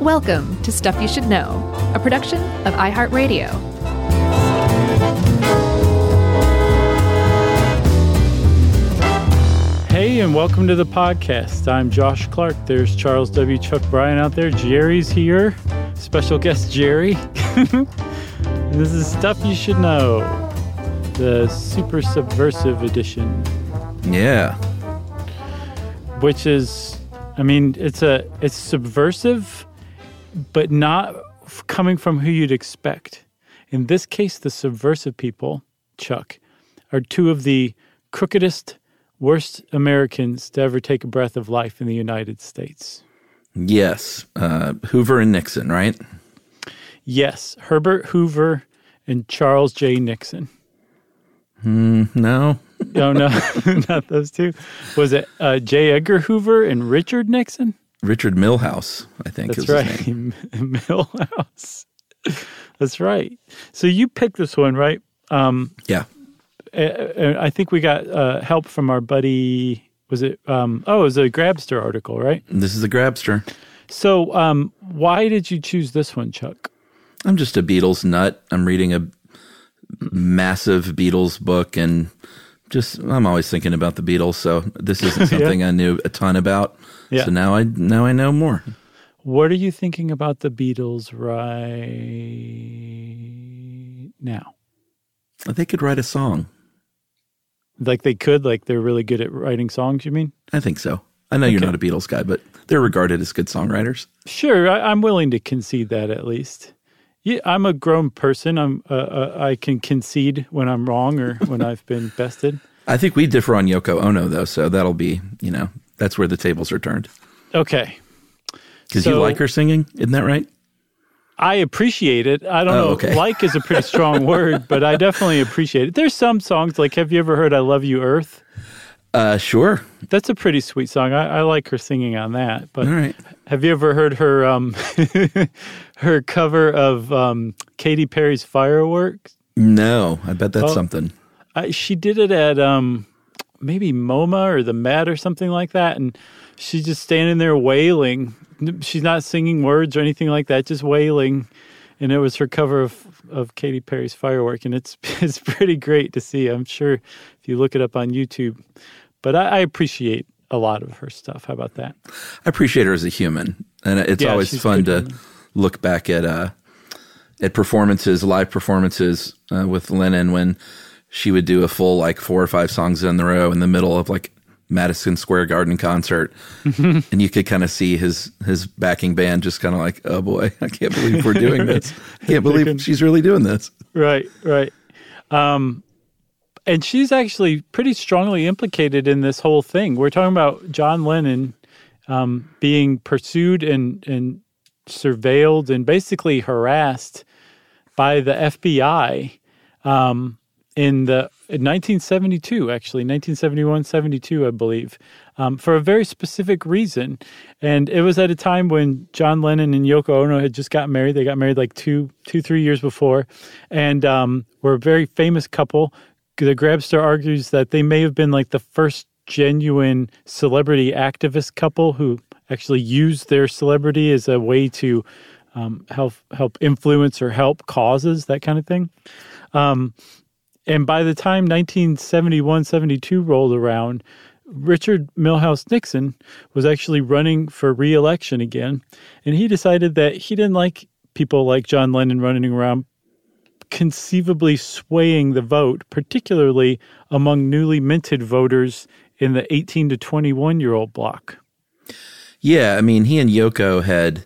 Welcome to Stuff You Should Know, a production of iHeartRadio. Hey, and welcome to the podcast. I'm Josh Clark. There's Charles W. Chuck Bryan out there. Jerry's here. Special guest Jerry. this is Stuff You Should Know, the super subversive edition, Yeah. which is, I mean, it's a it's subversive, but not f- coming from who you'd expect. In this case, the subversive people, Chuck, are two of the crookedest, worst Americans to ever take a breath of life in the United States. Yes. Uh, Hoover and Nixon, right? Yes, Herbert Hoover and Charles J. Nixon. No. Oh no, not those two. Was it uh, J. Edgar Hoover and Richard Nixon? Richard Milhous, I think That's is his name. right, Millhouse. That's right. So you picked this one, right? Um, Yeah. I think we got uh, help from our buddy. Was it? Um, oh, it was a Grabster article, right? This is a Grabster. So, um, why did you choose this one, Chuck? I'm just a Beatles nut. I'm reading a massive Beatles book and just I'm always thinking about the Beatles, so this isn't something I knew a ton about. Yeah. So now I now I know more. What are you thinking about the Beatles right now? They could write a song. Like they could, like they're really good at writing songs. You mean? I think so. I know you're not a Beatles guy, but they're regarded as good songwriters. Sure, I, I'm willing to concede that at least. Yeah, I'm a grown person. I'm uh, uh, I can concede when I'm wrong or when I've been bested. I think we differ on Yoko Ono though, so that'll be, you know, that's where the tables are turned. Okay, Because you like her singing, isn't that right? I appreciate it. I don't Oh, know. okay. Like is a pretty strong word, but I definitely appreciate it. There's some songs like Have you ever heard "I Love You, Earth"? Uh, sure. That's a pretty sweet song. I, I like her singing on that. But right. have you ever heard her um, her cover of um, Katy Perry's "Fireworks"? No, I bet that's Oh. something. I, she did it at um, maybe MoMA or the Met or something like that, and she's just standing there wailing. She's not singing words or anything like that, just wailing. And it was her cover of of Katy Perry's "Firework," and it's it's pretty great to see. I'm sure if you look it up on YouTube. But I, I appreciate a lot of her stuff. How about that? I appreciate her as a human, and it's Yeah, always fun to look back at uh, at performances, live performances uh, with Lennon when she would do a full like four or five songs in the row in the middle of like Madison Square Garden concert, and you could kind of see his his backing band just kind of like, oh boy, I can't believe we're doing this. I can't believe she's really doing this. Right, right. Um, and she's actually pretty strongly implicated in this whole thing. We're talking about John Lennon um, being pursued and and surveilled and basically harassed by the FBI um, in the in 1972, actually 1971, 72, I believe, um, for a very specific reason. And it was at a time when John Lennon and Yoko Ono had just got married. They got married like two, two, three years before, and um, were a very famous couple. The Grabster argues that they may have been like the first genuine celebrity activist couple who actually used their celebrity as a way to um, help help influence or help causes that kind of thing. Um, and by the time 1971 72 rolled around, Richard Milhous Nixon was actually running for reelection again. And he decided that he didn't like people like John Lennon running around conceivably swaying the vote, particularly among newly minted voters in the 18 to 21 year old block. Yeah, I mean, he and Yoko had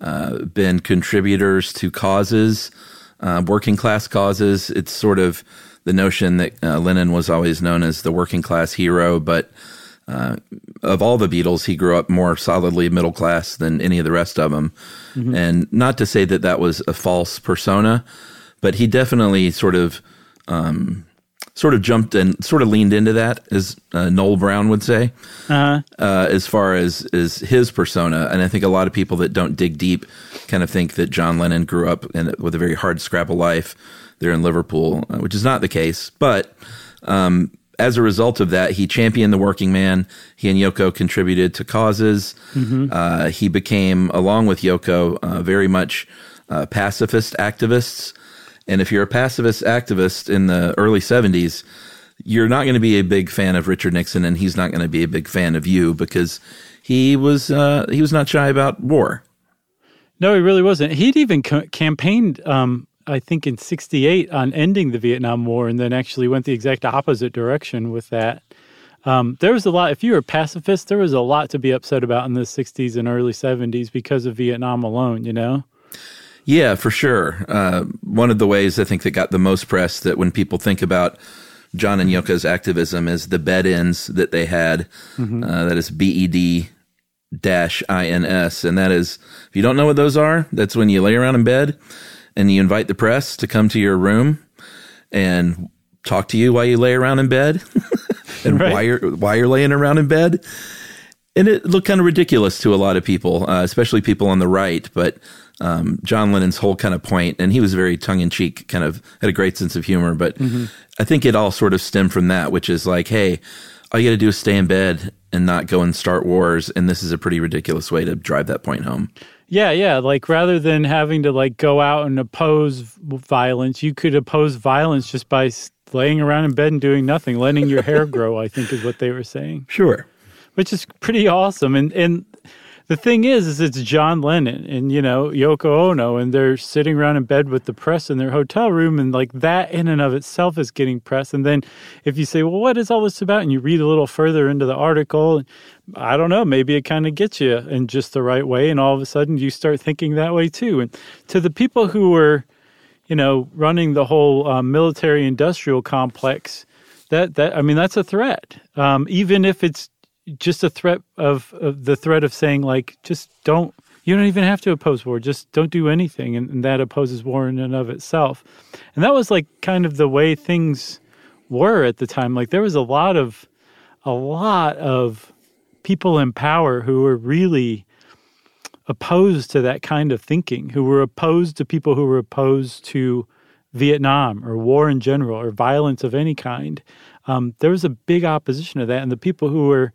uh, been contributors to causes, uh, working class causes. It's sort of the notion that uh, Lennon was always known as the working class hero, but uh, of all the Beatles, he grew up more solidly middle class than any of the rest of them. And not to say that that was a false persona, but he definitely sort of um, sort of jumped and sort of leaned into that, as uh, Noel Brown would say uh, as far as is his persona. And I think a lot of people that don't dig deep kind of think that John Lennon grew up in, with a very hard scrabble life there in Liverpool, uh, which is not the case. But um, as a result of that, he championed the working man. He and Yoko contributed to causes. Uh, he became, along with Yoko, uh, very much uh, pacifist activists. And if you're a pacifist activist in the early 70s, you're not going to be a big fan of Richard Nixon, and he's not going to be a big fan of you because he was uh, he was not shy about war. No, he really wasn't. He'd even ca- campaigned, um, I think, in '68 on ending the Vietnam War, and then actually went the exact opposite direction with that. Um, there was a lot. If you were a pacifist, there was a lot to be upset about in the '60s and early '70s because of Vietnam alone. You know. Yeah, for sure. Uh, one of the ways I think that got the most press that when people think about John and Yoko's activism is the bed ins that they had. Uh, that is B E D dash I N S. And that is, if you don't know what those are, that's when you lay around in bed and you invite the press to come to your room and talk to you while you lay around in bed and Right. why you're, why you're laying around in bed. And it looked kind of ridiculous to a lot of people, uh, especially people on the right. But um, John Lennon's whole kind of point, and he was very tongue in cheek, kind of had a great sense of humor. But I think it all sort of stemmed from that, which is like, hey, all you got to do is stay in bed and not go and start wars. And this is a pretty ridiculous way to drive that point home. Yeah, yeah. Like rather than having to like go out and oppose violence, you could oppose violence just by laying around in bed and doing nothing, letting your hair grow. I think is what they were saying, Sure. which is pretty awesome. And and the thing is, is it's John Lennon and you know Yoko Ono, and they're sitting around in bed with the press in their hotel room, and like that in and of itself is getting press. And then if you say, well, what is all this about, and you read a little further into the article, I don't know, maybe it kind of gets you in just the right way, and all of a sudden you start thinking that way too. And to the people who were, you know, running the whole uh, military-industrial complex, that that I mean, that's a threat, um, even if it's just a threat of, the threat of saying like, just don't. You don't even have to oppose war. Just don't do anything, and, and that opposes war in and of itself. And that was like kind of the way things were at the time. Like there was a lot of a lot of people in power who were really opposed to that kind of thinking, who were opposed to people who were opposed to Vietnam or war in general or violence of any kind. Um, there was a big opposition to that, and the people who were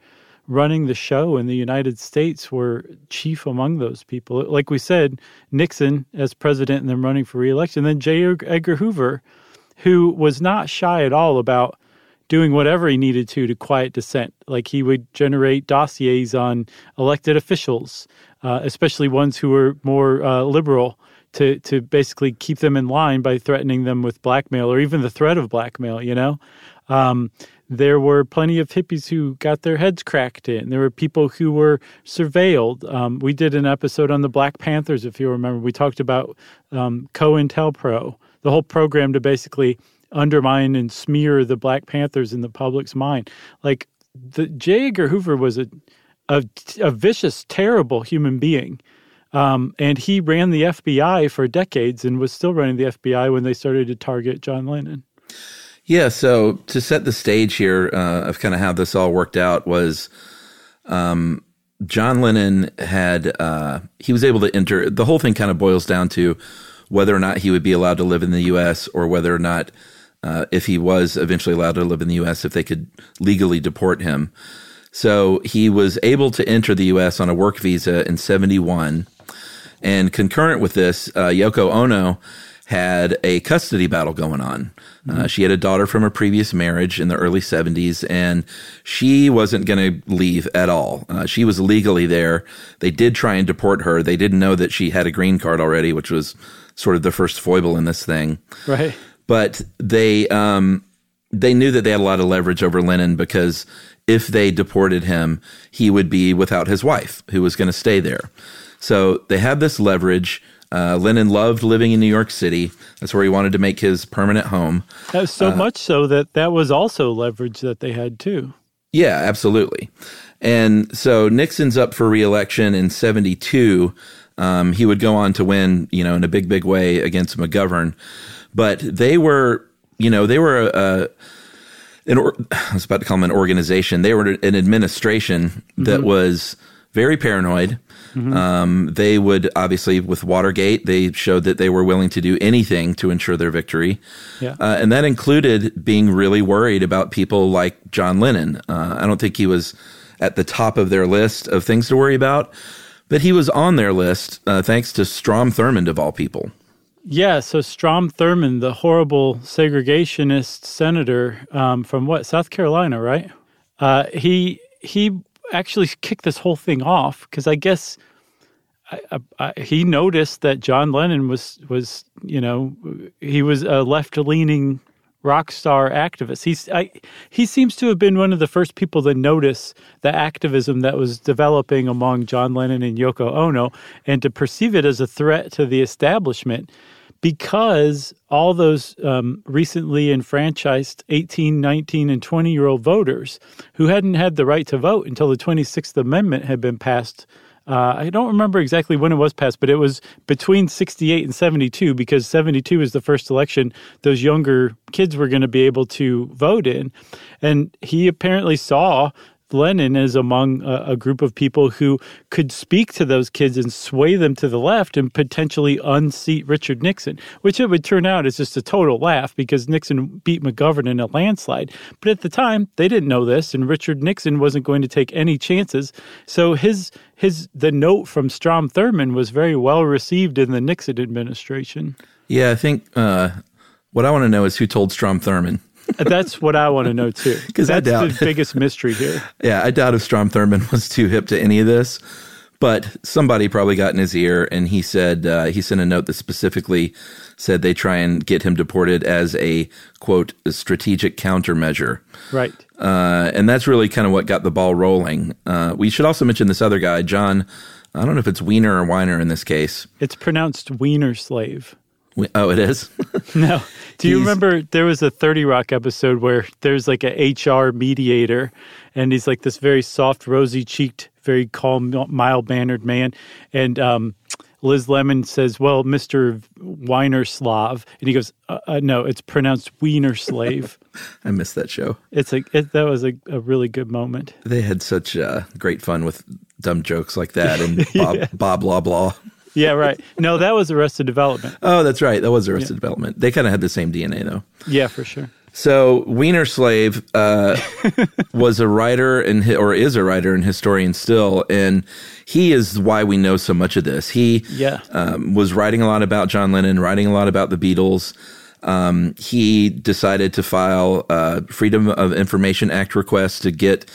running the show in the United States were chief among those people. Like we said, Nixon as president and then running for reelection, then J. Edgar Hoover, who was not shy at all about doing whatever he needed to to quiet dissent. Like he would generate dossiers on elected officials, uh, especially ones who were more uh, liberal, to to basically keep them in line by threatening them with blackmail or even the threat of blackmail. You know. Um, there were plenty of hippies who got their heads cracked in. There were people who were surveilled. Um, we did an episode on the Black Panthers, if you remember. We talked about um, COINTELPRO, the whole program to basically undermine and smear the Black Panthers in the public's mind. Like the J. Edgar Hoover was a a, a vicious, terrible human being. Um, and he ran the FBI for decades and was still running the FBI when they started to target John Lennon. Yeah, so to set the stage here uh, of kind of how this all worked out was um, John Lennon had, uh, he was able to enter, the whole thing kind of boils down to whether or not he would be allowed to live in the U.S. or whether or not, uh, if he was eventually allowed to live in the U.S., if they could legally deport him. So he was able to enter the U.S. on a work visa in 71. And concurrent with this, uh, Yoko Ono had a custody battle going on. Uh, she had a daughter from a previous marriage in the early 70s, and she wasn't going to leave at all. Uh, she was legally there. They did try and deport her. They didn't know that she had a green card already, which was sort of the first foible in this thing. Right. But they um, they knew that they had a lot of leverage over Lennon because if they deported him, he would be without his wife, who was going to stay there. So they had this leverage. Uh, Lennon loved living in New York City. That's where he wanted to make his permanent home. That was so much so that that was also leverage that they had too. Yeah, absolutely. And so Nixon's up for reelection in 72. Um, he would go on to win, you know, in a big, big way against McGovern. But they were, you know, they were a, an or, I was about to call them an organization. They were an administration that was very paranoid. Um, they would obviously, with Watergate, they showed that they were willing to do anything to ensure their victory. Yeah. Uh, and that included being really worried about people like John Lennon. Uh, I don't think he was at the top of their list of things to worry about, but he was on their list uh, thanks to Strom Thurmond, of all people. Yeah, so Strom Thurmond, the horrible segregationist senator um, from what South Carolina, right? Uh, he he actually kicked this whole thing off because I guess I, I, he noticed that John Lennon was was you know he was a left leaning rock star activist. He's I, he seems to have been one of the first people to notice the activism that was developing among John Lennon and Yoko Ono, and to perceive it as a threat to the establishment because all those um, recently enfranchised 18, 19, and 20 year old voters who hadn't had the right to vote until the 26th Amendment had been passed. Uh, I don't remember exactly when it was passed, but it was between 68 and 72 because 72 is the first election those younger kids were going to be able to vote in. And he apparently saw Lennon is among a, a, group of people who could speak to those kids and sway them to the left and potentially unseat Richard Nixon, which it would turn out is just a total laugh because Nixon beat McGovern in a landslide. But at the time, they didn't know this, and Richard Nixon wasn't going to take any chances. So his his the note from Strom Thurmond was very well received in the Nixon administration. Yeah, I think uh, what I want to know is who told Strom Thurmond. That's what I want to know too. Because that's doubt, the biggest mystery here. Yeah, I doubt if Strom Thurmond was too hip to any of this, but somebody probably got in his ear, and he said uh, he sent a note that specifically said they try and get him deported as a quote a strategic countermeasure. Right. Uh, and that's really kind of what got the ball rolling. Uh, we should also mention this other guy, Jon. I don't know if it's Wiener or Weiner in this case. It's pronounced Wiener Slave. Oh, it is. no. Do you remember there was a 30 Rock episode where there's like a HR mediator and he's like this very soft, rosy cheeked, very calm, mild mannered man. And um, Liz Lemon says, Well, Mr. Weiner Slav. And he goes, uh, uh, No, it's pronounced Wiener Slave. I missed that show. It's a, it, that was a, a, really good moment. They had such uh, great fun with dumb jokes like that and Bob, yeah. Bob blah blah. Yeah, right. No, that was Arrested Development. Oh, that's right. That was Arrested yeah. Development. They kind of had the same DNA, though. Yeah, for sure. So Wiener Slave uh, was a writer and or is a writer and historian still, and he is why we know so much of this. He yeah. um, was writing a lot about John Lennon, writing a lot about the Beatles. Um, he decided to file a Freedom of Information Act request to get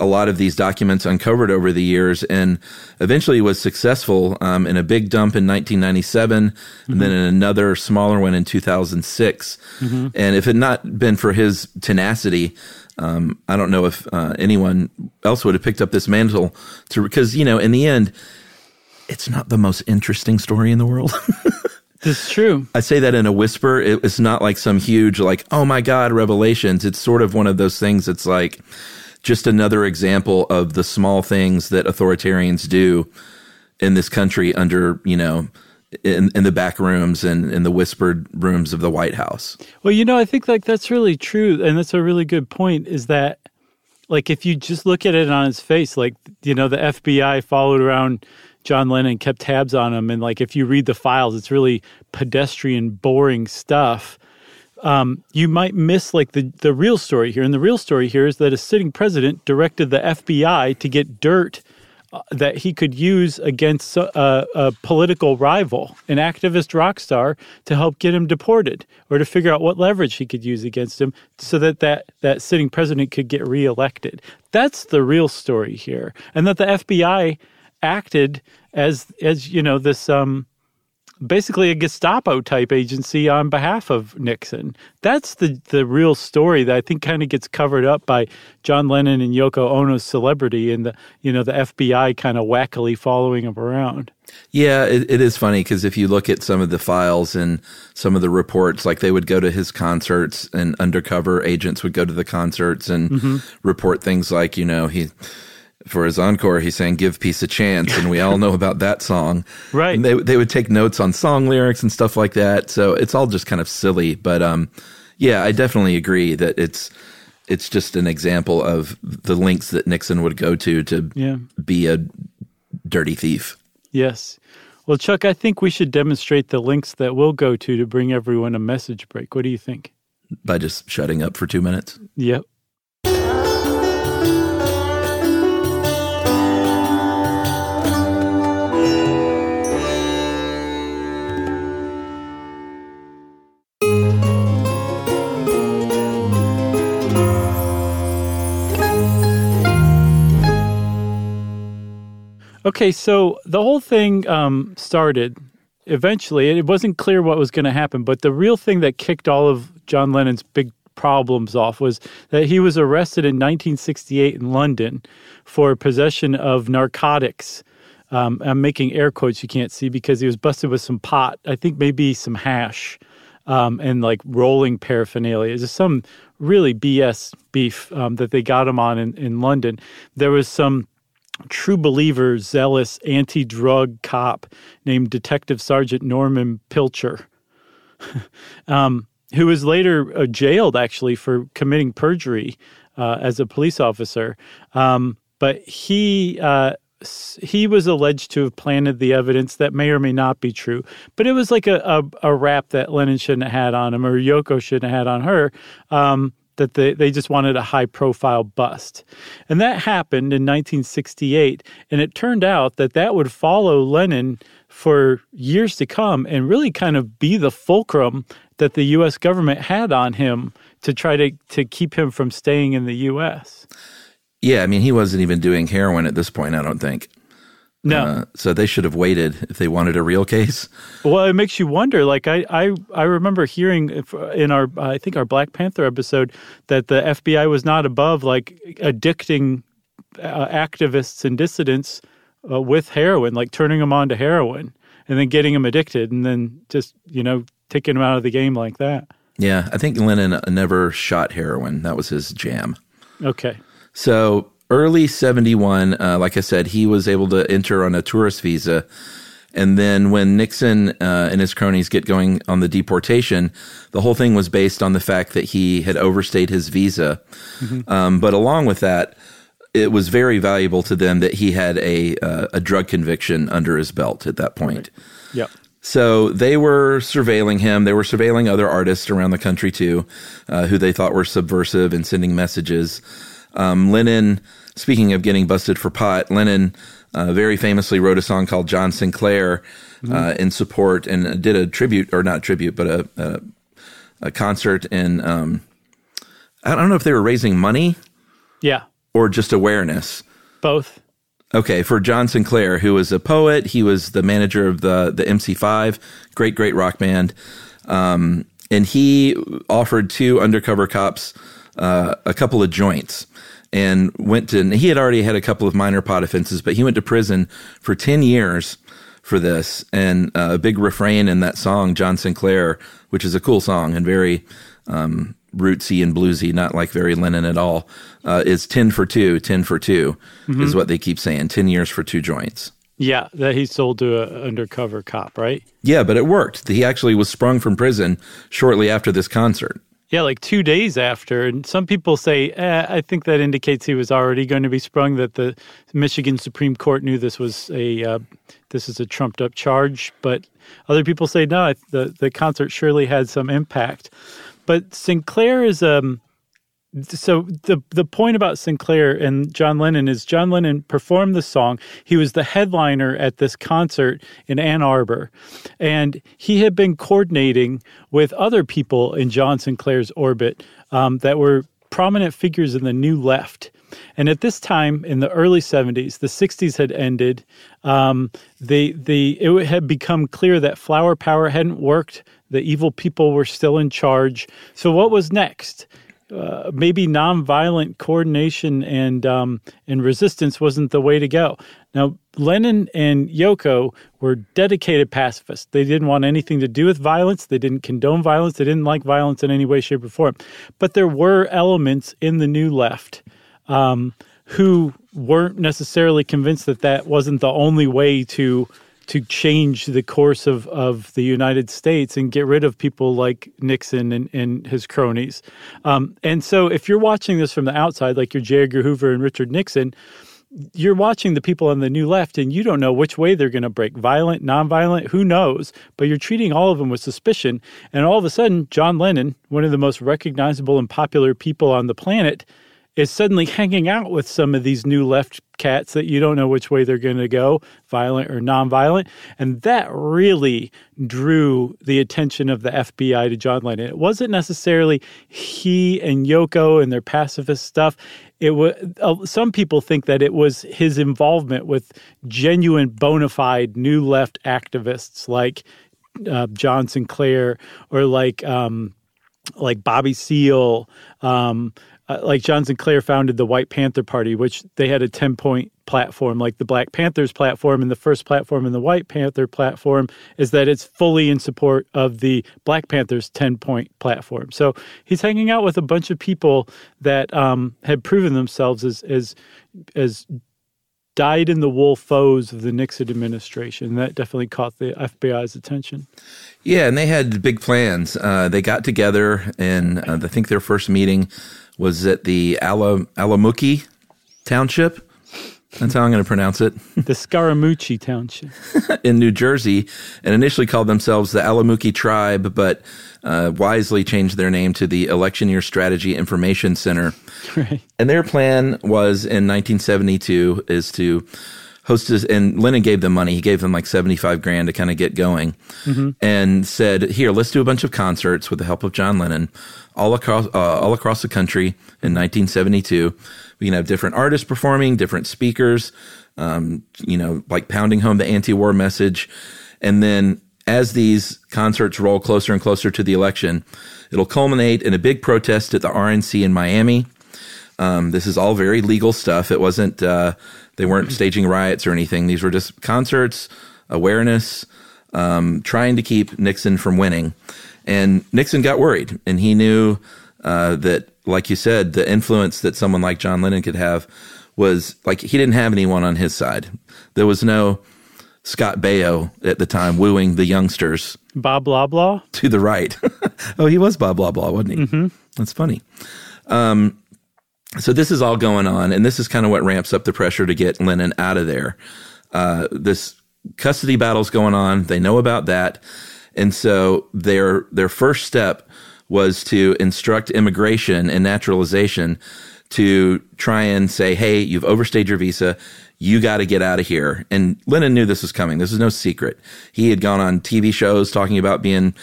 a lot of these documents uncovered over the years and eventually was successful um, in a big dump in 1997 mm-hmm. and then in another smaller one in 2006. Mm-hmm. And if it had not been for his tenacity, um, I don't know if uh, anyone else would have picked up this mantle to, because, you know, in the end, it's not the most interesting story in the world. It's true. I say that in a whisper. it's not like some huge, like, oh my God, revelations. It's sort of one of those things. It's like, just another example of the small things that authoritarians do in this country under, you know, in, in the back rooms and in the whispered rooms of the White House. Well, you know, I think like that's really true. And that's a really good point is that like if you just look at it on its face, like, you know, the FBI followed around John Lennon, kept tabs on him. And like if you read the files, it's really pedestrian, boring stuff um, you might miss like the, the real story here. And the real story here is that a sitting president directed the FBI to get dirt uh, that he could use against a, a, political rival, an activist rock star, to help get him deported or to figure out what leverage he could use against him so that that, that sitting president could get reelected. That's the real story here. And that the FBI acted as, as you know, this. Um, basically a Gestapo type agency on behalf of Nixon. That's the the real story that I think kind of gets covered up by John Lennon and Yoko Ono's celebrity and the you know the FBI kind of wackily following him around. Yeah, it, it is funny because if you look at some of the files and some of the reports, like they would go to his concerts and undercover agents would go to the concerts and mm-hmm. report things like, you know, he for his encore, he sang "Give Peace a Chance," and we all know about that song. Right. And they they would take notes on song lyrics and stuff like that. So it's all just kind of silly. But um, yeah, I definitely agree that it's it's just an example of the links that Nixon would go to to yeah. be a dirty thief. Yes. Well, Chuck, I think we should demonstrate the links that we'll go to to bring everyone a message break. What do you think? By just shutting up for two minutes? Yep. Okay, so the whole thing um, started eventually. It wasn't clear what was going to happen, but the real thing that kicked all of John Lennon's big problems off was that he was arrested in 1968 in London for possession of narcotics. Um, I'm making air quotes you can't see because he was busted with some pot, I think maybe some hash, um, and like rolling paraphernalia. Just some really BS beef um, that they got him on in, in London. There was some true believer, zealous anti drug cop named Detective Sergeant Norman Pilcher, um, who was later uh, jailed actually for committing perjury uh, as a police officer. Um, but he. Uh, he was alleged to have planted the evidence that may or may not be true, but it was like a, a, a rap that Lennon shouldn't have had on him or Yoko shouldn't have had on her. Um, that they, they just wanted a high profile bust. And that happened in 1968. And it turned out that that would follow Lennon for years to come and really kind of be the fulcrum that the U.S. government had on him to try to, to keep him from staying in the U.S. Yeah, I mean, he wasn't even doing heroin at this point, I don't think. No. Uh, so they should have waited if they wanted a real case. Well, it makes you wonder. Like I, I, I remember hearing in our, I think our Black Panther episode, that the FBI was not above like addicting uh, activists and dissidents uh, with heroin, like turning them on to heroin and then getting them addicted, and then just you know taking them out of the game like that. Yeah, I think Lennon never shot heroin. That was his jam. Okay. So early 71, uh, like I said, he was able to enter on a tourist visa. And then when Nixon uh, and his cronies get going on the deportation, the whole thing was based on the fact that he had overstayed his visa. Mm-hmm. Um, but along with that, it was very valuable to them that he had a uh, a drug conviction under his belt at that point. Right. Yep. So they were surveilling him. They were surveilling other artists around the country too, uh, who they thought were subversive and sending messages. Um, Lennon, speaking of getting busted for pot, Lennon uh, very famously wrote a song called John Sinclair mm-hmm. uh, in support and did a tribute, or not tribute, but a, a, a concert in, um, I don't know if they were raising money. Yeah. Or just awareness. Both. Okay, for John Sinclair, who was a poet, he was the manager of the the MC5, great great rock band, um, and he offered two undercover cops uh, a couple of joints and went to, he had already had a couple of minor pot offenses, but he went to prison for 10 years for this. And uh, a big refrain in that song, John Sinclair, which is a cool song and very, um, rootsy and bluesy, not like very Lennon at all, uh, is 10 for two, 10 for 2 mm-hmm. is what they keep saying. 10 years for two joints. Yeah, that he sold to an undercover cop, right? Yeah, but it worked. He actually was sprung from prison shortly after this concert. Yeah, like two days after. And some people say, eh, I think that indicates he was already going to be sprung. That the Michigan Supreme Court knew this was a uh, this is a trumped up charge. But other people say no, the the concert surely had some impact. But Sinclair is um so the the point about Sinclair and John Lennon is John Lennon performed the song. He was the headliner at this concert in Ann Arbor, and he had been coordinating with other people in John Sinclair's orbit um, that were prominent figures in the New Left. And at this time, in the early '70s, the '60s had ended. Um, the the it had become clear that flower power hadn't worked. The evil people were still in charge. So what was next? Uh, maybe nonviolent coordination and um, and resistance wasn't the way to go. Now, Lennon and Yoko were dedicated pacifists. They didn't want anything to do with violence. They didn't condone violence. They didn't like violence in any way, shape, or form. But there were elements in the New Left um, who weren't necessarily convinced that that wasn't the only way to to change the course of, of the United States and get rid of people like Nixon and, and his cronies. Um, and so if you're watching this from the outside, like you're J. Edgar Hoover and Richard Nixon, you're watching the people on the new left and you don't know which way they're going to break violent, nonviolent, who knows? But you're treating all of them with suspicion. And all of a sudden, John Lennon, one of the most recognizable and popular people on the planet, is suddenly hanging out with some of these new left cats that you don't know which way they're going to go, violent or nonviolent. And that really drew the attention of the FBI to John Lennon. It wasn't necessarily he and Yoko and their pacifist stuff. It was uh, some people think that it was his involvement with genuine bona fide new left activists like uh, John Sinclair or like um, like Bobby Seale. Um, uh, like John Sinclair founded the White Panther Party, which they had a 10 point platform, like the Black Panthers platform. And the first platform in the White Panther platform is that it's fully in support of the Black Panthers 10 point platform. So he's hanging out with a bunch of people that um, had proven themselves as, as, as dyed in the wool foes of the Nixon administration. That definitely caught the FBI's attention. Yeah, and they had big plans. Uh, they got together, and uh, I think their first meeting was at the Ala, Allamuchy Township. That's how I'm going to pronounce it. the Scaramucci Township in New Jersey, and initially called themselves the Allamuchy Tribe, but uh, wisely changed their name to the Election Year Strategy Information Center. Right. And their plan was in 1972 is to host this, and Lennon gave them money. He gave them like 75 grand to kind of get going mm-hmm. and said, here, let's do a bunch of concerts with the help of John Lennon all across, uh, all across the country in 1972. We can have different artists performing, different speakers, um, you know, like pounding home the anti-war message. And then as these concerts roll closer and closer to the election, it'll culminate in a big protest at the RNC in Miami. Um, this is all very legal stuff. It wasn't, uh, they weren't staging riots or anything. These were just concerts, awareness, um, trying to keep Nixon from winning. And Nixon got worried, and he knew uh, that, like you said, the influence that someone like John Lennon could have was like he didn't have anyone on his side. There was no Scott Baio at the time wooing the youngsters. Bob Blah Blah? To the right. oh, he was Bob Blah Blah, wasn't he? Mm-hmm. That's funny. Um, so this is all going on, and this is kind of what ramps up the pressure to get Lennon out of there. Uh, this custody battle's going on. They know about that, and so their their first step was to instruct immigration and naturalization to try and say, "Hey, you've overstayed your visa. You got to get out of here." And Lennon knew this was coming. This is no secret. He had gone on TV shows talking about being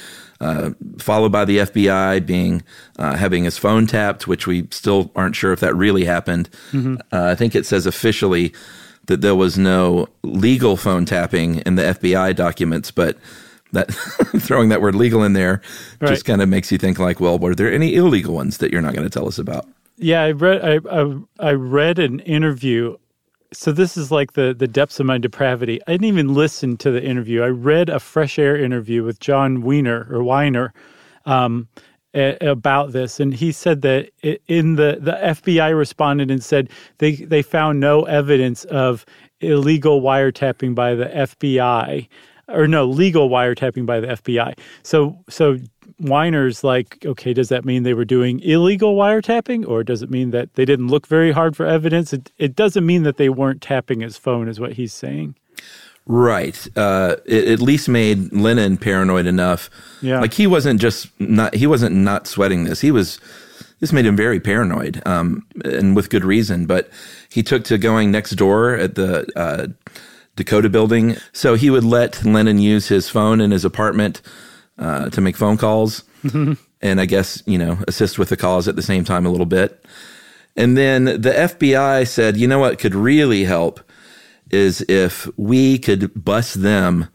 uh, followed by the FBI being uh, having his phone tapped, which we still aren't sure if that really happened. Mm-hmm. Uh, I think it says officially that there was no legal phone tapping in the FBI documents, but that throwing that word legal in there right. just kind of makes you think like, well, were there any illegal ones that you're not going to tell us about? Yeah, I read I, I, I read an interview so this is like the the depths of my depravity. I didn't even listen to the interview. I read a fresh air interview with Jon Weiner or Weiner um, a, about this, and he said that in the the FBI responded and said they they found no evidence of illegal wiretapping by the FBI or no legal wiretapping by the FBI. So so Weiner's like, okay, does that mean they were doing illegal wiretapping, or does it mean that they didn't look very hard for evidence? It, it doesn't mean that they weren't tapping his phone, is what he's saying. Right. Uh, it at least made Lennon paranoid enough. Yeah. Like he wasn't just not he wasn't not sweating this. He was this made him very paranoid, um, and with good reason. But he took to going next door at the uh, Dakota building, so he would let Lennon use his phone in his apartment uh, to make phone calls and I guess, you know, assist with the calls at the same time a little bit. And then the FBI said, you know what could really help is if we could bust them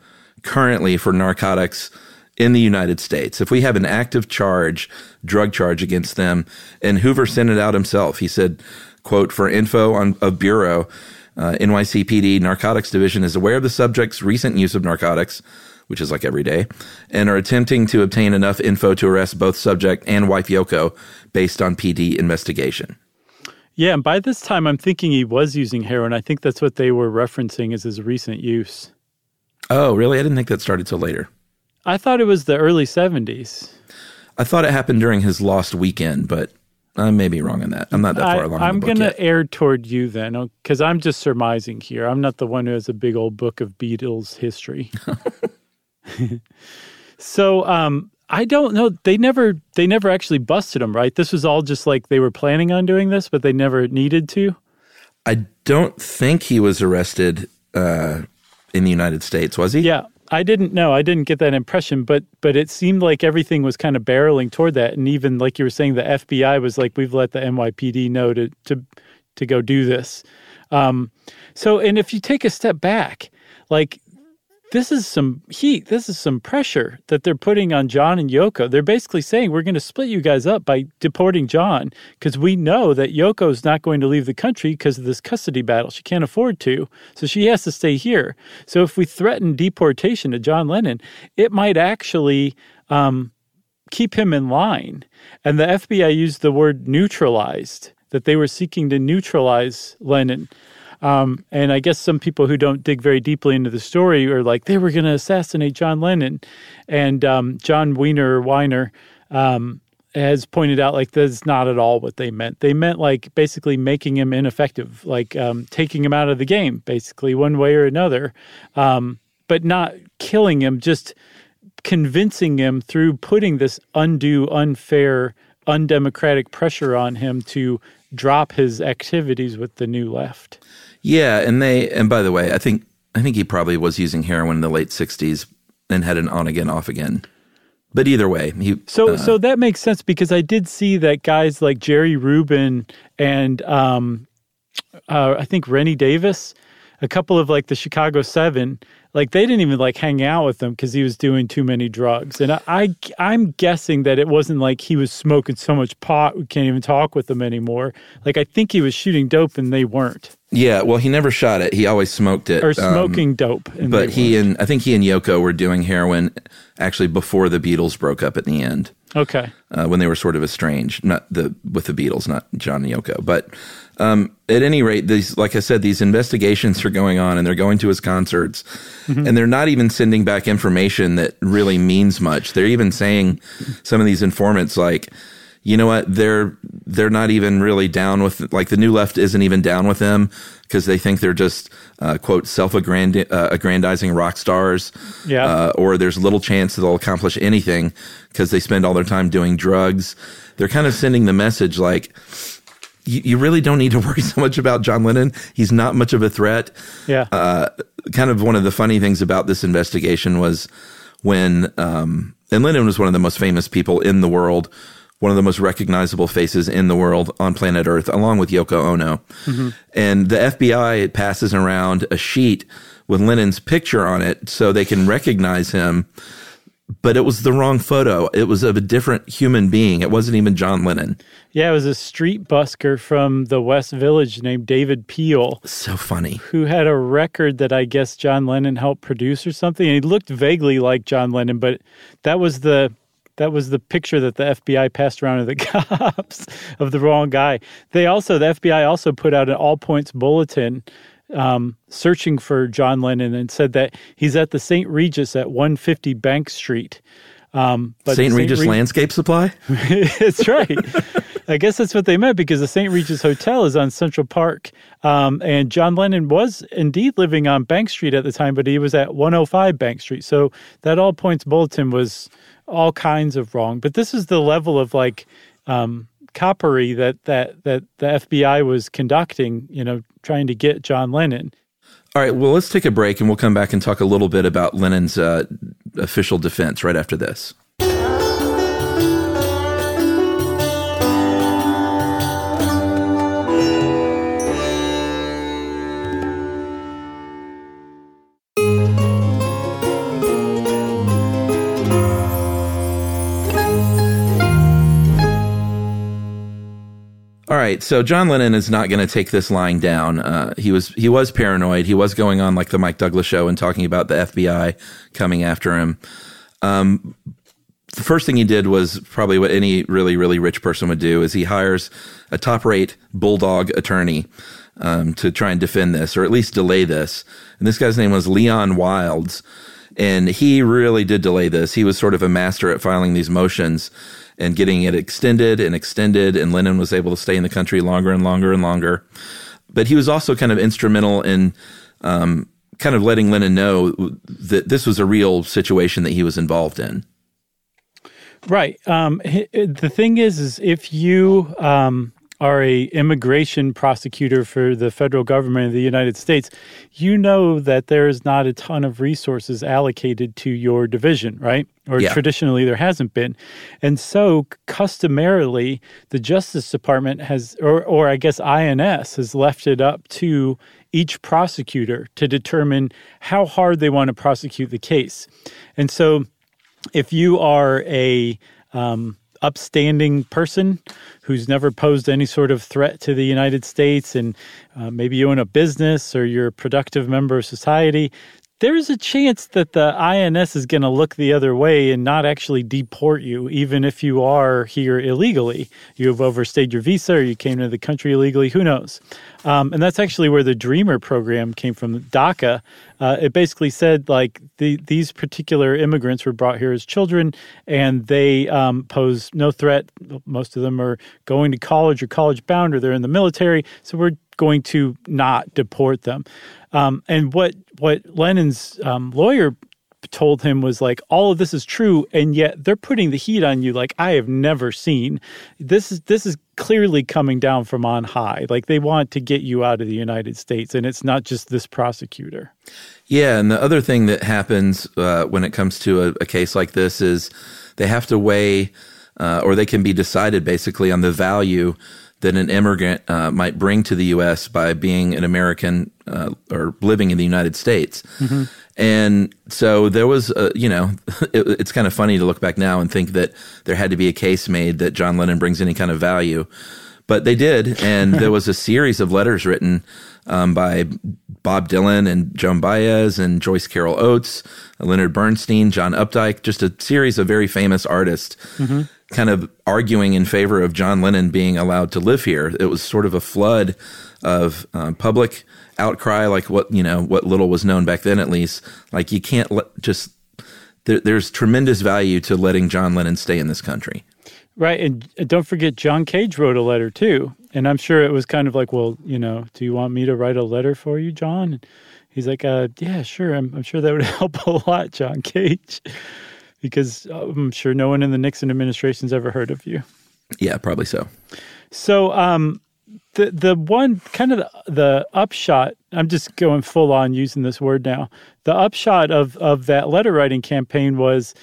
currently for narcotics in the United States. If we have an active charge, drug charge against them, and Hoover sent it out himself. He said, quote, for info on a bureau, uh, NYCPD Narcotics Division is aware of the subject's recent use of narcotics which is like every day, and are attempting to obtain enough info to arrest both subject and wife Yoko based on PD investigation. Yeah, and by this time, I'm thinking he was using heroin. I think that's what they were referencing as his recent use. Oh, really? I didn't think that started till later. I thought it was the early 70s. I thought it happened during his lost weekend, but I may be wrong on that. I'm not that far I, along. I'm in the book going to err toward you then, because I'm just surmising here. I'm not the one who has a big old book of Beatles history. so um, I don't know. They never they never actually busted him, right? This was all just like they were planning on doing this, but they never needed to. I don't think he was arrested uh, in the United States, was he? Yeah, I didn't know. I didn't get that impression, but but it seemed like everything was kind of barreling toward that, and even like you were saying, the FBI was like, "We've let the NYPD know to to to go do this." Um, so, and if you take a step back, like this is some heat, this is some pressure that they're putting on John and Yoko. They're basically saying we're going to split you guys up by deporting John because we know that Yoko's not going to leave the country because of this custody battle. She can't afford to, so she has to stay here. So if we threaten deportation to John Lennon, it might actually um, keep him in line. And the FBI used the word neutralized, that they were seeking to neutralize Lennon. Um, and I guess some people who don't dig very deeply into the story are like, they were going to assassinate John Lennon. And um, Jon Weiner, Weiner um, has pointed out, like, that's not at all what they meant. They meant, like, basically making him ineffective, like um, taking him out of the game, basically, one way or another, um, but not killing him, just convincing him through putting this undue, unfair, undemocratic pressure on him to drop his activities with the new left. Yeah, and they and by the way, I think I think he probably was using heroin in the late '60s and had an on again, off again. But either way, he So uh, so that makes sense because I did see that guys like Jerry Rubin and um, uh, I think Rennie Davis, a couple of like the Chicago Seven, like they didn't even like hang out with him because he was doing too many drugs. And I, I I'm guessing that it wasn't like he was smoking so much pot we can't even talk with him anymore. Like I think he was shooting dope and they weren't, yeah. Well, he never shot it. He always smoked it. or Um, smoking dope. And but he and I think he and Yoko were doing heroin actually before the Beatles broke up at the end. okay. uh, when they were sort of estranged, not the with the Beatles, not John and Yoko. But um, at any rate, these, like I said, these investigations are going on, and they're going to his concerts, and they're not even sending back information that really means much. They're even saying some of these informants, like, you know what, they're they're not even really down with like the new left isn't even down with them because they think they're just uh, quote self aggrandizing rock stars Yeah. uh, or there's little chance that they'll accomplish anything because they spend all their time doing drugs. They're kind of sending the message like, you, you really don't need to worry so much about John Lennon. He's not much of a threat. Yeah. Uh, kind of one of the funny things about this investigation was when, um, and Lennon was one of the most famous people in the world, one of the most recognizable faces in the world on planet Earth, along with Yoko Ono. And the FBI passes around a sheet with Lennon's picture on it so they can recognize him. But it was the wrong photo. It was of a different human being. It wasn't even John Lennon. yeah, it was a street busker from the West Village named David Peel. So funny. who had a record that I guess John Lennon helped produce or something. And he looked vaguely like John Lennon, but that was the that was the picture that the FBI passed around to the cops of the wrong guy. They also the FBI also put out an all points bulletin um, searching for John Lennon and said that he's at the St. Regis at 150 Bank Street. Um, but St. Regis Re- Landscape Supply? that's right. I guess that's what they meant because the St. Regis Hotel is on Central Park. Um, and John Lennon was indeed living on Bank Street at the time, but he was at 105 Bank Street. So that all points bulletin was all kinds of wrong. But this is the level of like um, coppery that, that, that the FBI was conducting, you know, trying to get John Lennon. All right, well, let's take a break and we'll come back and talk a little bit about Lennon's uh, official defense right after this. Right, so John Lennon is not going to take this lying down. Uh, he was he was paranoid. He was going on like the Mike Douglas show and talking about the FBI coming after him. Um, the first thing he did was probably what any really really rich person would do is he hires a top rate bulldog attorney um, to try and defend this or at least delay this. And this guy's name was Leon Wildes, and he really did delay this. He was sort of a master at filing these motions. And getting it extended and extended. And Lennon was able to stay in the country longer and longer and longer. But he was also kind of instrumental in um, kind of letting Lennon know that this was a real situation that he was involved in. Right. Um, the thing is, is if you um, are a immigration prosecutor for the federal government of the United States, you know that there is not a ton of resources allocated to your division, right? Or yeah. traditionally there hasn't been. And so customarily the Justice Department has or or I guess INS has left it up to each prosecutor to determine how hard they want to prosecute the case. And so if you are a um, upstanding person who's never posed any sort of threat to the United States, and uh, maybe you own a business or you're a productive member of society, there's a chance that the INS is going to look the other way and not actually deport you, even if you are here illegally. You have overstayed your visa or you came to the country illegally, who knows? Um, and that's actually where the Dreamer program came from, DACA. Uh, it basically said, like, the, these particular immigrants were brought here as children and they um, pose no threat. Most of them are going to college or college bound or they're in the military. So we're going to not deport them. Um, and what what Lennon's um, lawyer told him was like all of this is true and yet they're putting the heat on you like i have never seen. This is this is clearly coming down from on high. Like they want to get you out of the united states and it's not just this prosecutor. Yeah and the other thing that happens uh, when it comes to a, a, case like this is they have to weigh uh, or they can be decided basically on the value that an immigrant uh, might bring to the U.S. by being an American uh, or living in the United States. Mm-hmm. And so there was, a, you know, it, it's kind of funny to look back now and think that there had to be a case made that John Lennon brings any kind of value. But they did. And there was a series of letters written um, by Bob Dylan and Joan Baez and Joyce Carol Oates, Leonard Bernstein, John Updike, just a series of very famous artists. Mm-hmm kind of arguing in favor of John Lennon being allowed to live here. It was sort of a flood of uh, public outcry, like what you know, what little was known back then, at least. Like you can't let just there, there's tremendous value to letting John Lennon stay in this country. Right, and don't forget John Cage wrote a letter too, and I'm sure it was kind of like, well, you know, do you want me to write a letter for you, John? And he's like, uh, yeah, sure. I'm, I'm sure that would help a lot, John Cage because uh, I'm sure no one in the Nixon administration's ever heard of you. Yeah, probably so. So, um, the the one kind of the, the, upshot. I'm just going full on using this word now. The upshot of of that letter writing campaign was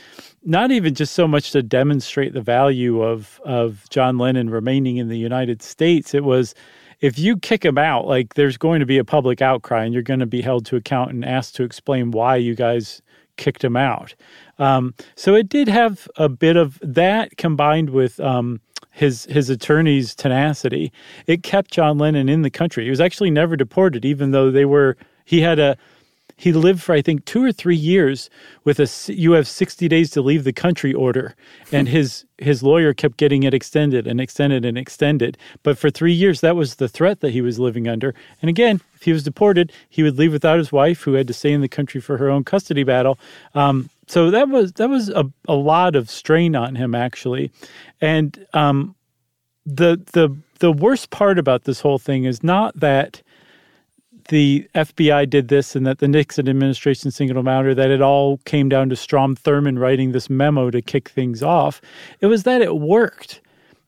not even just so much to demonstrate the value of of John Lennon remaining in the United States. It was if you kick him out, like there's going to be a public outcry, and you're going to be held to account and asked to explain why you guys kicked him out. Um, so it did have a bit of that combined with um, his his attorney's tenacity. It kept John Lennon in the country. He was actually never deported, even though they were. He had a he lived for I think two or three years with a you have sixty days to leave the country order, and his his lawyer kept getting it extended and extended and extended. But for three years, that was the threat that he was living under. And again, if he was deported, he would leave without his wife, who had to stay in the country for her own custody battle. Um, so that was that was a, a lot of strain on him actually, and um, the the the worst part about this whole thing is not that the FBI did this and that the Nixon administration singled him out, or that it all came down to Strom Thurmond writing this memo to kick things off. It was that it worked.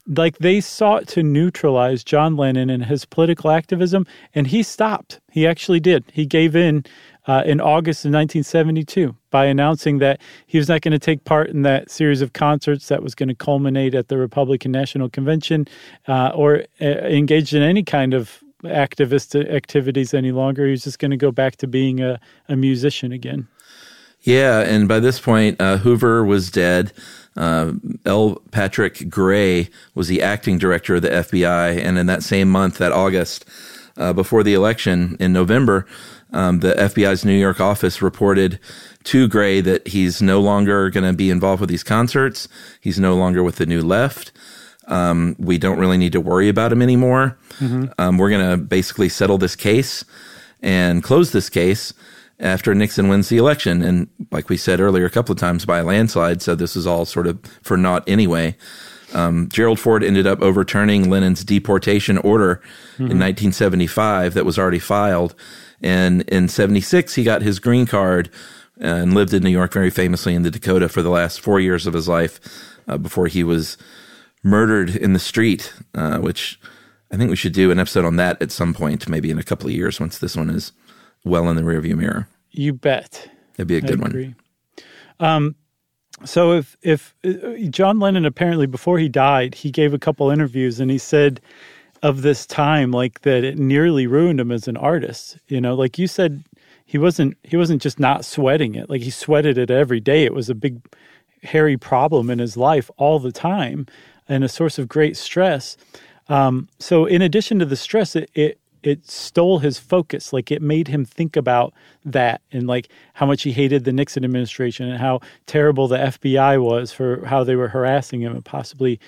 Like they sought to neutralize John Lennon and his political activism, and he stopped. He actually did. He gave in uh, in August of 1972 by announcing that he was not going to take part in that series of concerts that was going to culminate at the Republican National Convention uh, or uh, engage in any kind of activist activities any longer. He was just going to go back to being a, a musician again. Yeah, and by this point, uh, Hoover was dead. Uh, L. Patrick Gray was the acting director of the FBI, and in that same month, that August, uh, before the election in November, um, the FBI's New York office reported to Gray that he's no longer going to be involved with these concerts. He's no longer with the New Left. Um, we don't really need to worry about him anymore. Mm-hmm. Um, we're going to basically settle this case and close this case after Nixon wins the election. And like we said earlier, a couple of times by a landslide. So this is all sort of for naught anyway. Um, Gerald Ford ended up overturning Lennon's deportation order in 1975 that was already filed. And in 76, he got his green card and lived in New York very famously in the Dakota for the last four years of his life uh, before he was murdered in the street, uh, which I think we should do an episode on that at some point, maybe in a couple of years once this one is well in the rearview mirror. You bet. It'd be a good I one. Um, so if if uh, John Lennon apparently before he died, he gave a couple interviews and he said of this time like that it nearly ruined him as an artist. You know, like you said, he wasn't he wasn't just not sweating it; like he sweated it every day. It was a big, hairy problem in his life all the time, and a source of great stress. Um, so in addition to the stress, it, it it stole his focus. Like it made him think about that and like how much he hated the Nixon administration and how terrible the FBI was for how they were harassing him and possibly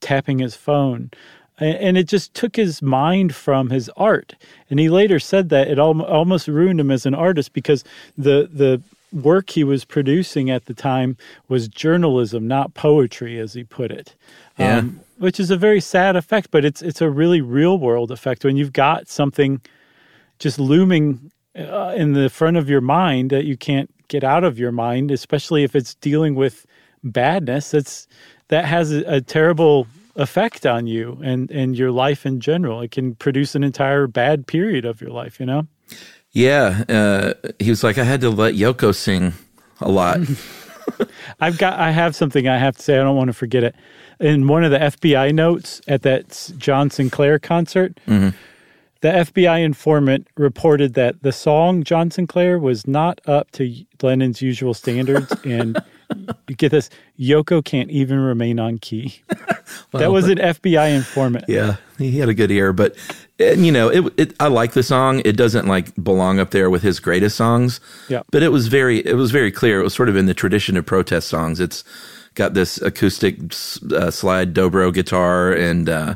tapping his phone. And it just took his mind from his art. And he later said that it al- almost ruined him as an artist because the the work he was producing at the time was journalism, not poetry, as he put it. Yeah. which is a very sad effect, but it's it's a really real world effect when you've got something just looming uh, in the front of your mind that you can't get out of your mind, especially if it's dealing with badness. It's that has a, a terrible effect on you and and your life in general. It can produce an entire bad period of your life. You know. Yeah. Uh, he was like, I had to let Yoko sing a lot. I've got I have something I have to say. I don't want to forget it. In one of the FBI notes at that S- John Sinclair concert, the FBI informant reported that the song John Sinclair was not up to Lennon's usual standards, and you get this, Yoko can't even remain on key. that was an FBI informant. Yeah, he had a good ear, but and, you know, it, it. I like the song. It doesn't like belong up there with his greatest songs. Yeah. but it was very, it was very clear. It was sort of in the tradition of protest songs. It's got this acoustic uh, slide dobro guitar, and uh,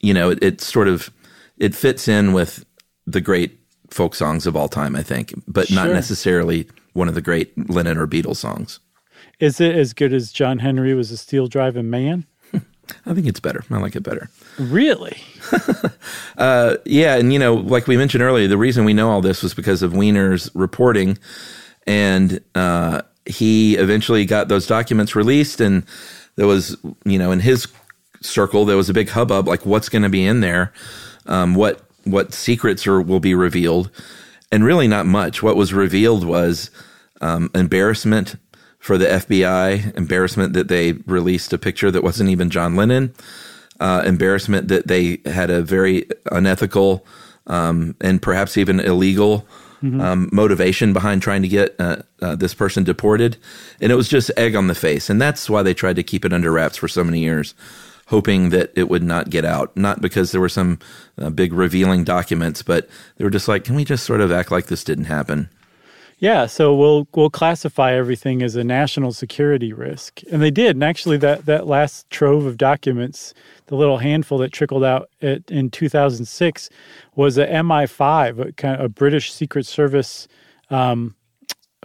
you know, it, it sort of it fits in with the great folk songs of all time. I think, but not necessarily one of the great Lennon or Beatles songs. Is it as good as John Henry was a steel driving man? I think it's better. I like it better. Really? Yeah, and you know, like we mentioned earlier, the reason we know all this was because of Wiener's reporting, and uh, he eventually got those documents released, and there was, you know, in his circle, there was a big hubbub, like what's going to be in there, um, what what secrets are will be revealed, and really not much. What was revealed was um, embarrassment for the FBI, embarrassment that they released a picture that wasn't even John Lennon uh, embarrassment that they had a very unethical um, and perhaps even illegal um, motivation behind trying to get uh, uh, this person deported. And it was just egg on the face. And that's why they tried to keep it under wraps for so many years, hoping that it would not get out. Not because there were some uh, big revealing documents, but they were just like, can we just sort of act like this didn't happen? Yeah, so we'll we'll classify everything as a national security risk, and they did. And actually, that that last trove of documents, the little handful that trickled out at, in 2006, was a MI5, a kind of a British Secret Service um,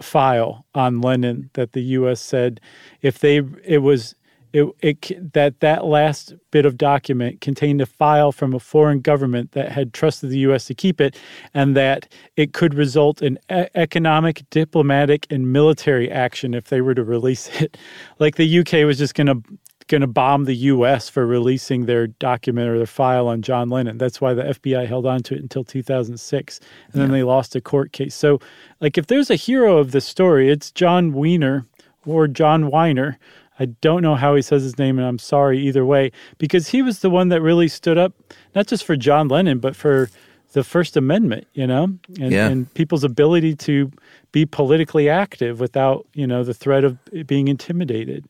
file on Lennon that the U.S. said if they it was it, it that that last bit of document contained a file from a foreign government that had trusted the U.S. to keep it, and that it could result in e- economic, diplomatic, and military action if they were to release it. Like the UK was just going to going to bomb the U.S. for releasing their document or their file on John Lennon. That's why the FBI held on to it until 2006, and then they lost a court case. So, like, if there's a hero of this story, it's John Weiner or John Weiner. I don't know how he says his name, and I'm sorry either way, because he was the one that really stood up, not just for John Lennon, but for the First Amendment, you know, and, Yeah. and people's ability to be politically active without, you know, the threat of being intimidated.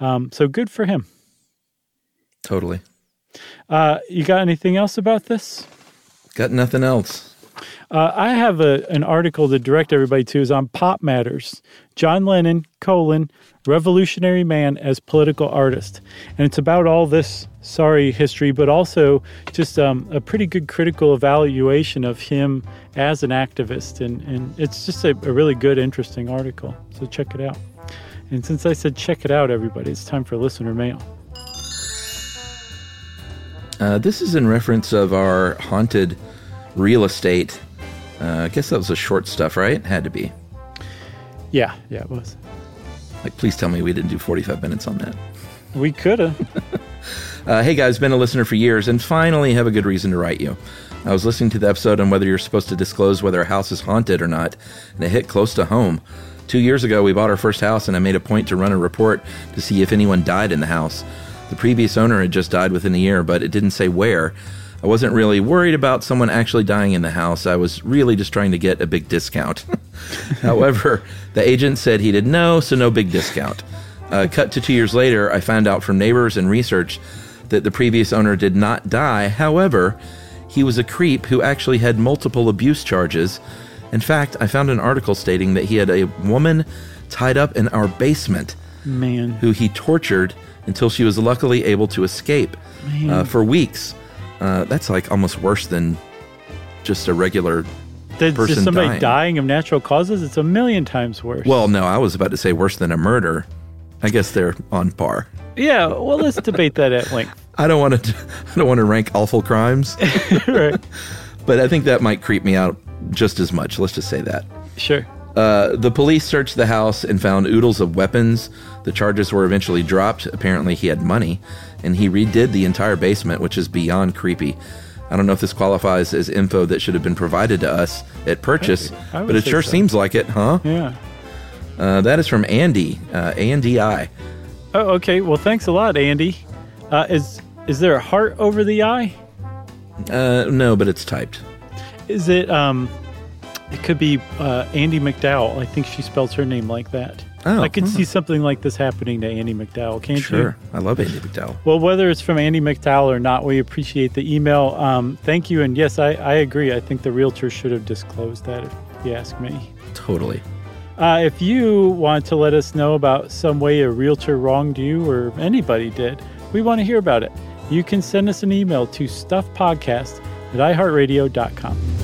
Um, so good for him. Totally. Uh, you got anything else about this? Got nothing else. Uh, I have a, an article to direct everybody to is on PopMatters. John Lennon, colon, revolutionary man as political artist. And it's about all this sorry history, but also just um, a pretty good critical evaluation of him as an activist. And, and it's just a, a really good, interesting article. So check it out. And since I said check it out, everybody, it's time for listener mail. Uh, this is in reference of our haunted real estate. Uh, I guess that was the short stuff, right? Had to be. Yeah, yeah, it was. Like, please tell me we didn't do 45 minutes on that. We could have. Uh, hey guys, been a listener for years and finally have a good reason to write you. I was listening to the episode on whether you're supposed to disclose whether a house is haunted or not, and it hit close to home. Two years ago, we bought our first house, and I made a point to run a report to see if anyone died in the house. The previous owner had just died within a year, but it didn't say where. I wasn't really worried about someone actually dying in the house. I was really just trying to get a big discount. However, the agent said he didn't know, so no big discount. Uh, cut to two years later, I found out from neighbors and research that the previous owner did not die. However, he was a creep who actually had multiple abuse charges. In fact, I found an article stating that he had a woman tied up in our basement Man. who he tortured until she was luckily able to escape uh, for weeks. Uh, that's like almost worse than just a regular. Did, person is somebody dying. dying. of natural causes? It's a million times worse. Well, no, I was about to say worse than a murder. I guess they're on par. yeah. Well, let's debate that at length. I don't want to. I don't want to rank awful crimes, right. but I think that might creep me out just as much. Let's just say that. Sure. Uh, the police searched the house and found oodles of weapons. The charges were eventually dropped. Apparently, he had money, and he redid the entire basement, which is beyond creepy. I don't know if this qualifies as info that should have been provided to us at purchase, but it sure so. seems like it, huh? Yeah. Uh, that is from Andy, uh, A N D I. Oh, okay. Well, thanks a lot, Andy. Uh, is is there a heart over the eye? Uh, no, but it's typed. Is it? Um, it could be uh, Andie MacDowell. I think she spells her name like that. Oh, I could hmm. see something like this happening to Andie MacDowell. Can't you? Sure. I love Andie MacDowell. Well, whether it's from Andie MacDowell or not, we appreciate the email. Um, thank you. And yes, I, I agree. I think the realtor should have disclosed that, if you ask me. Totally. Uh, if you want to let us know about some way a realtor wronged you or anybody did, we want to hear about it. You can send us an email to stuffpodcast at iheartradio.com.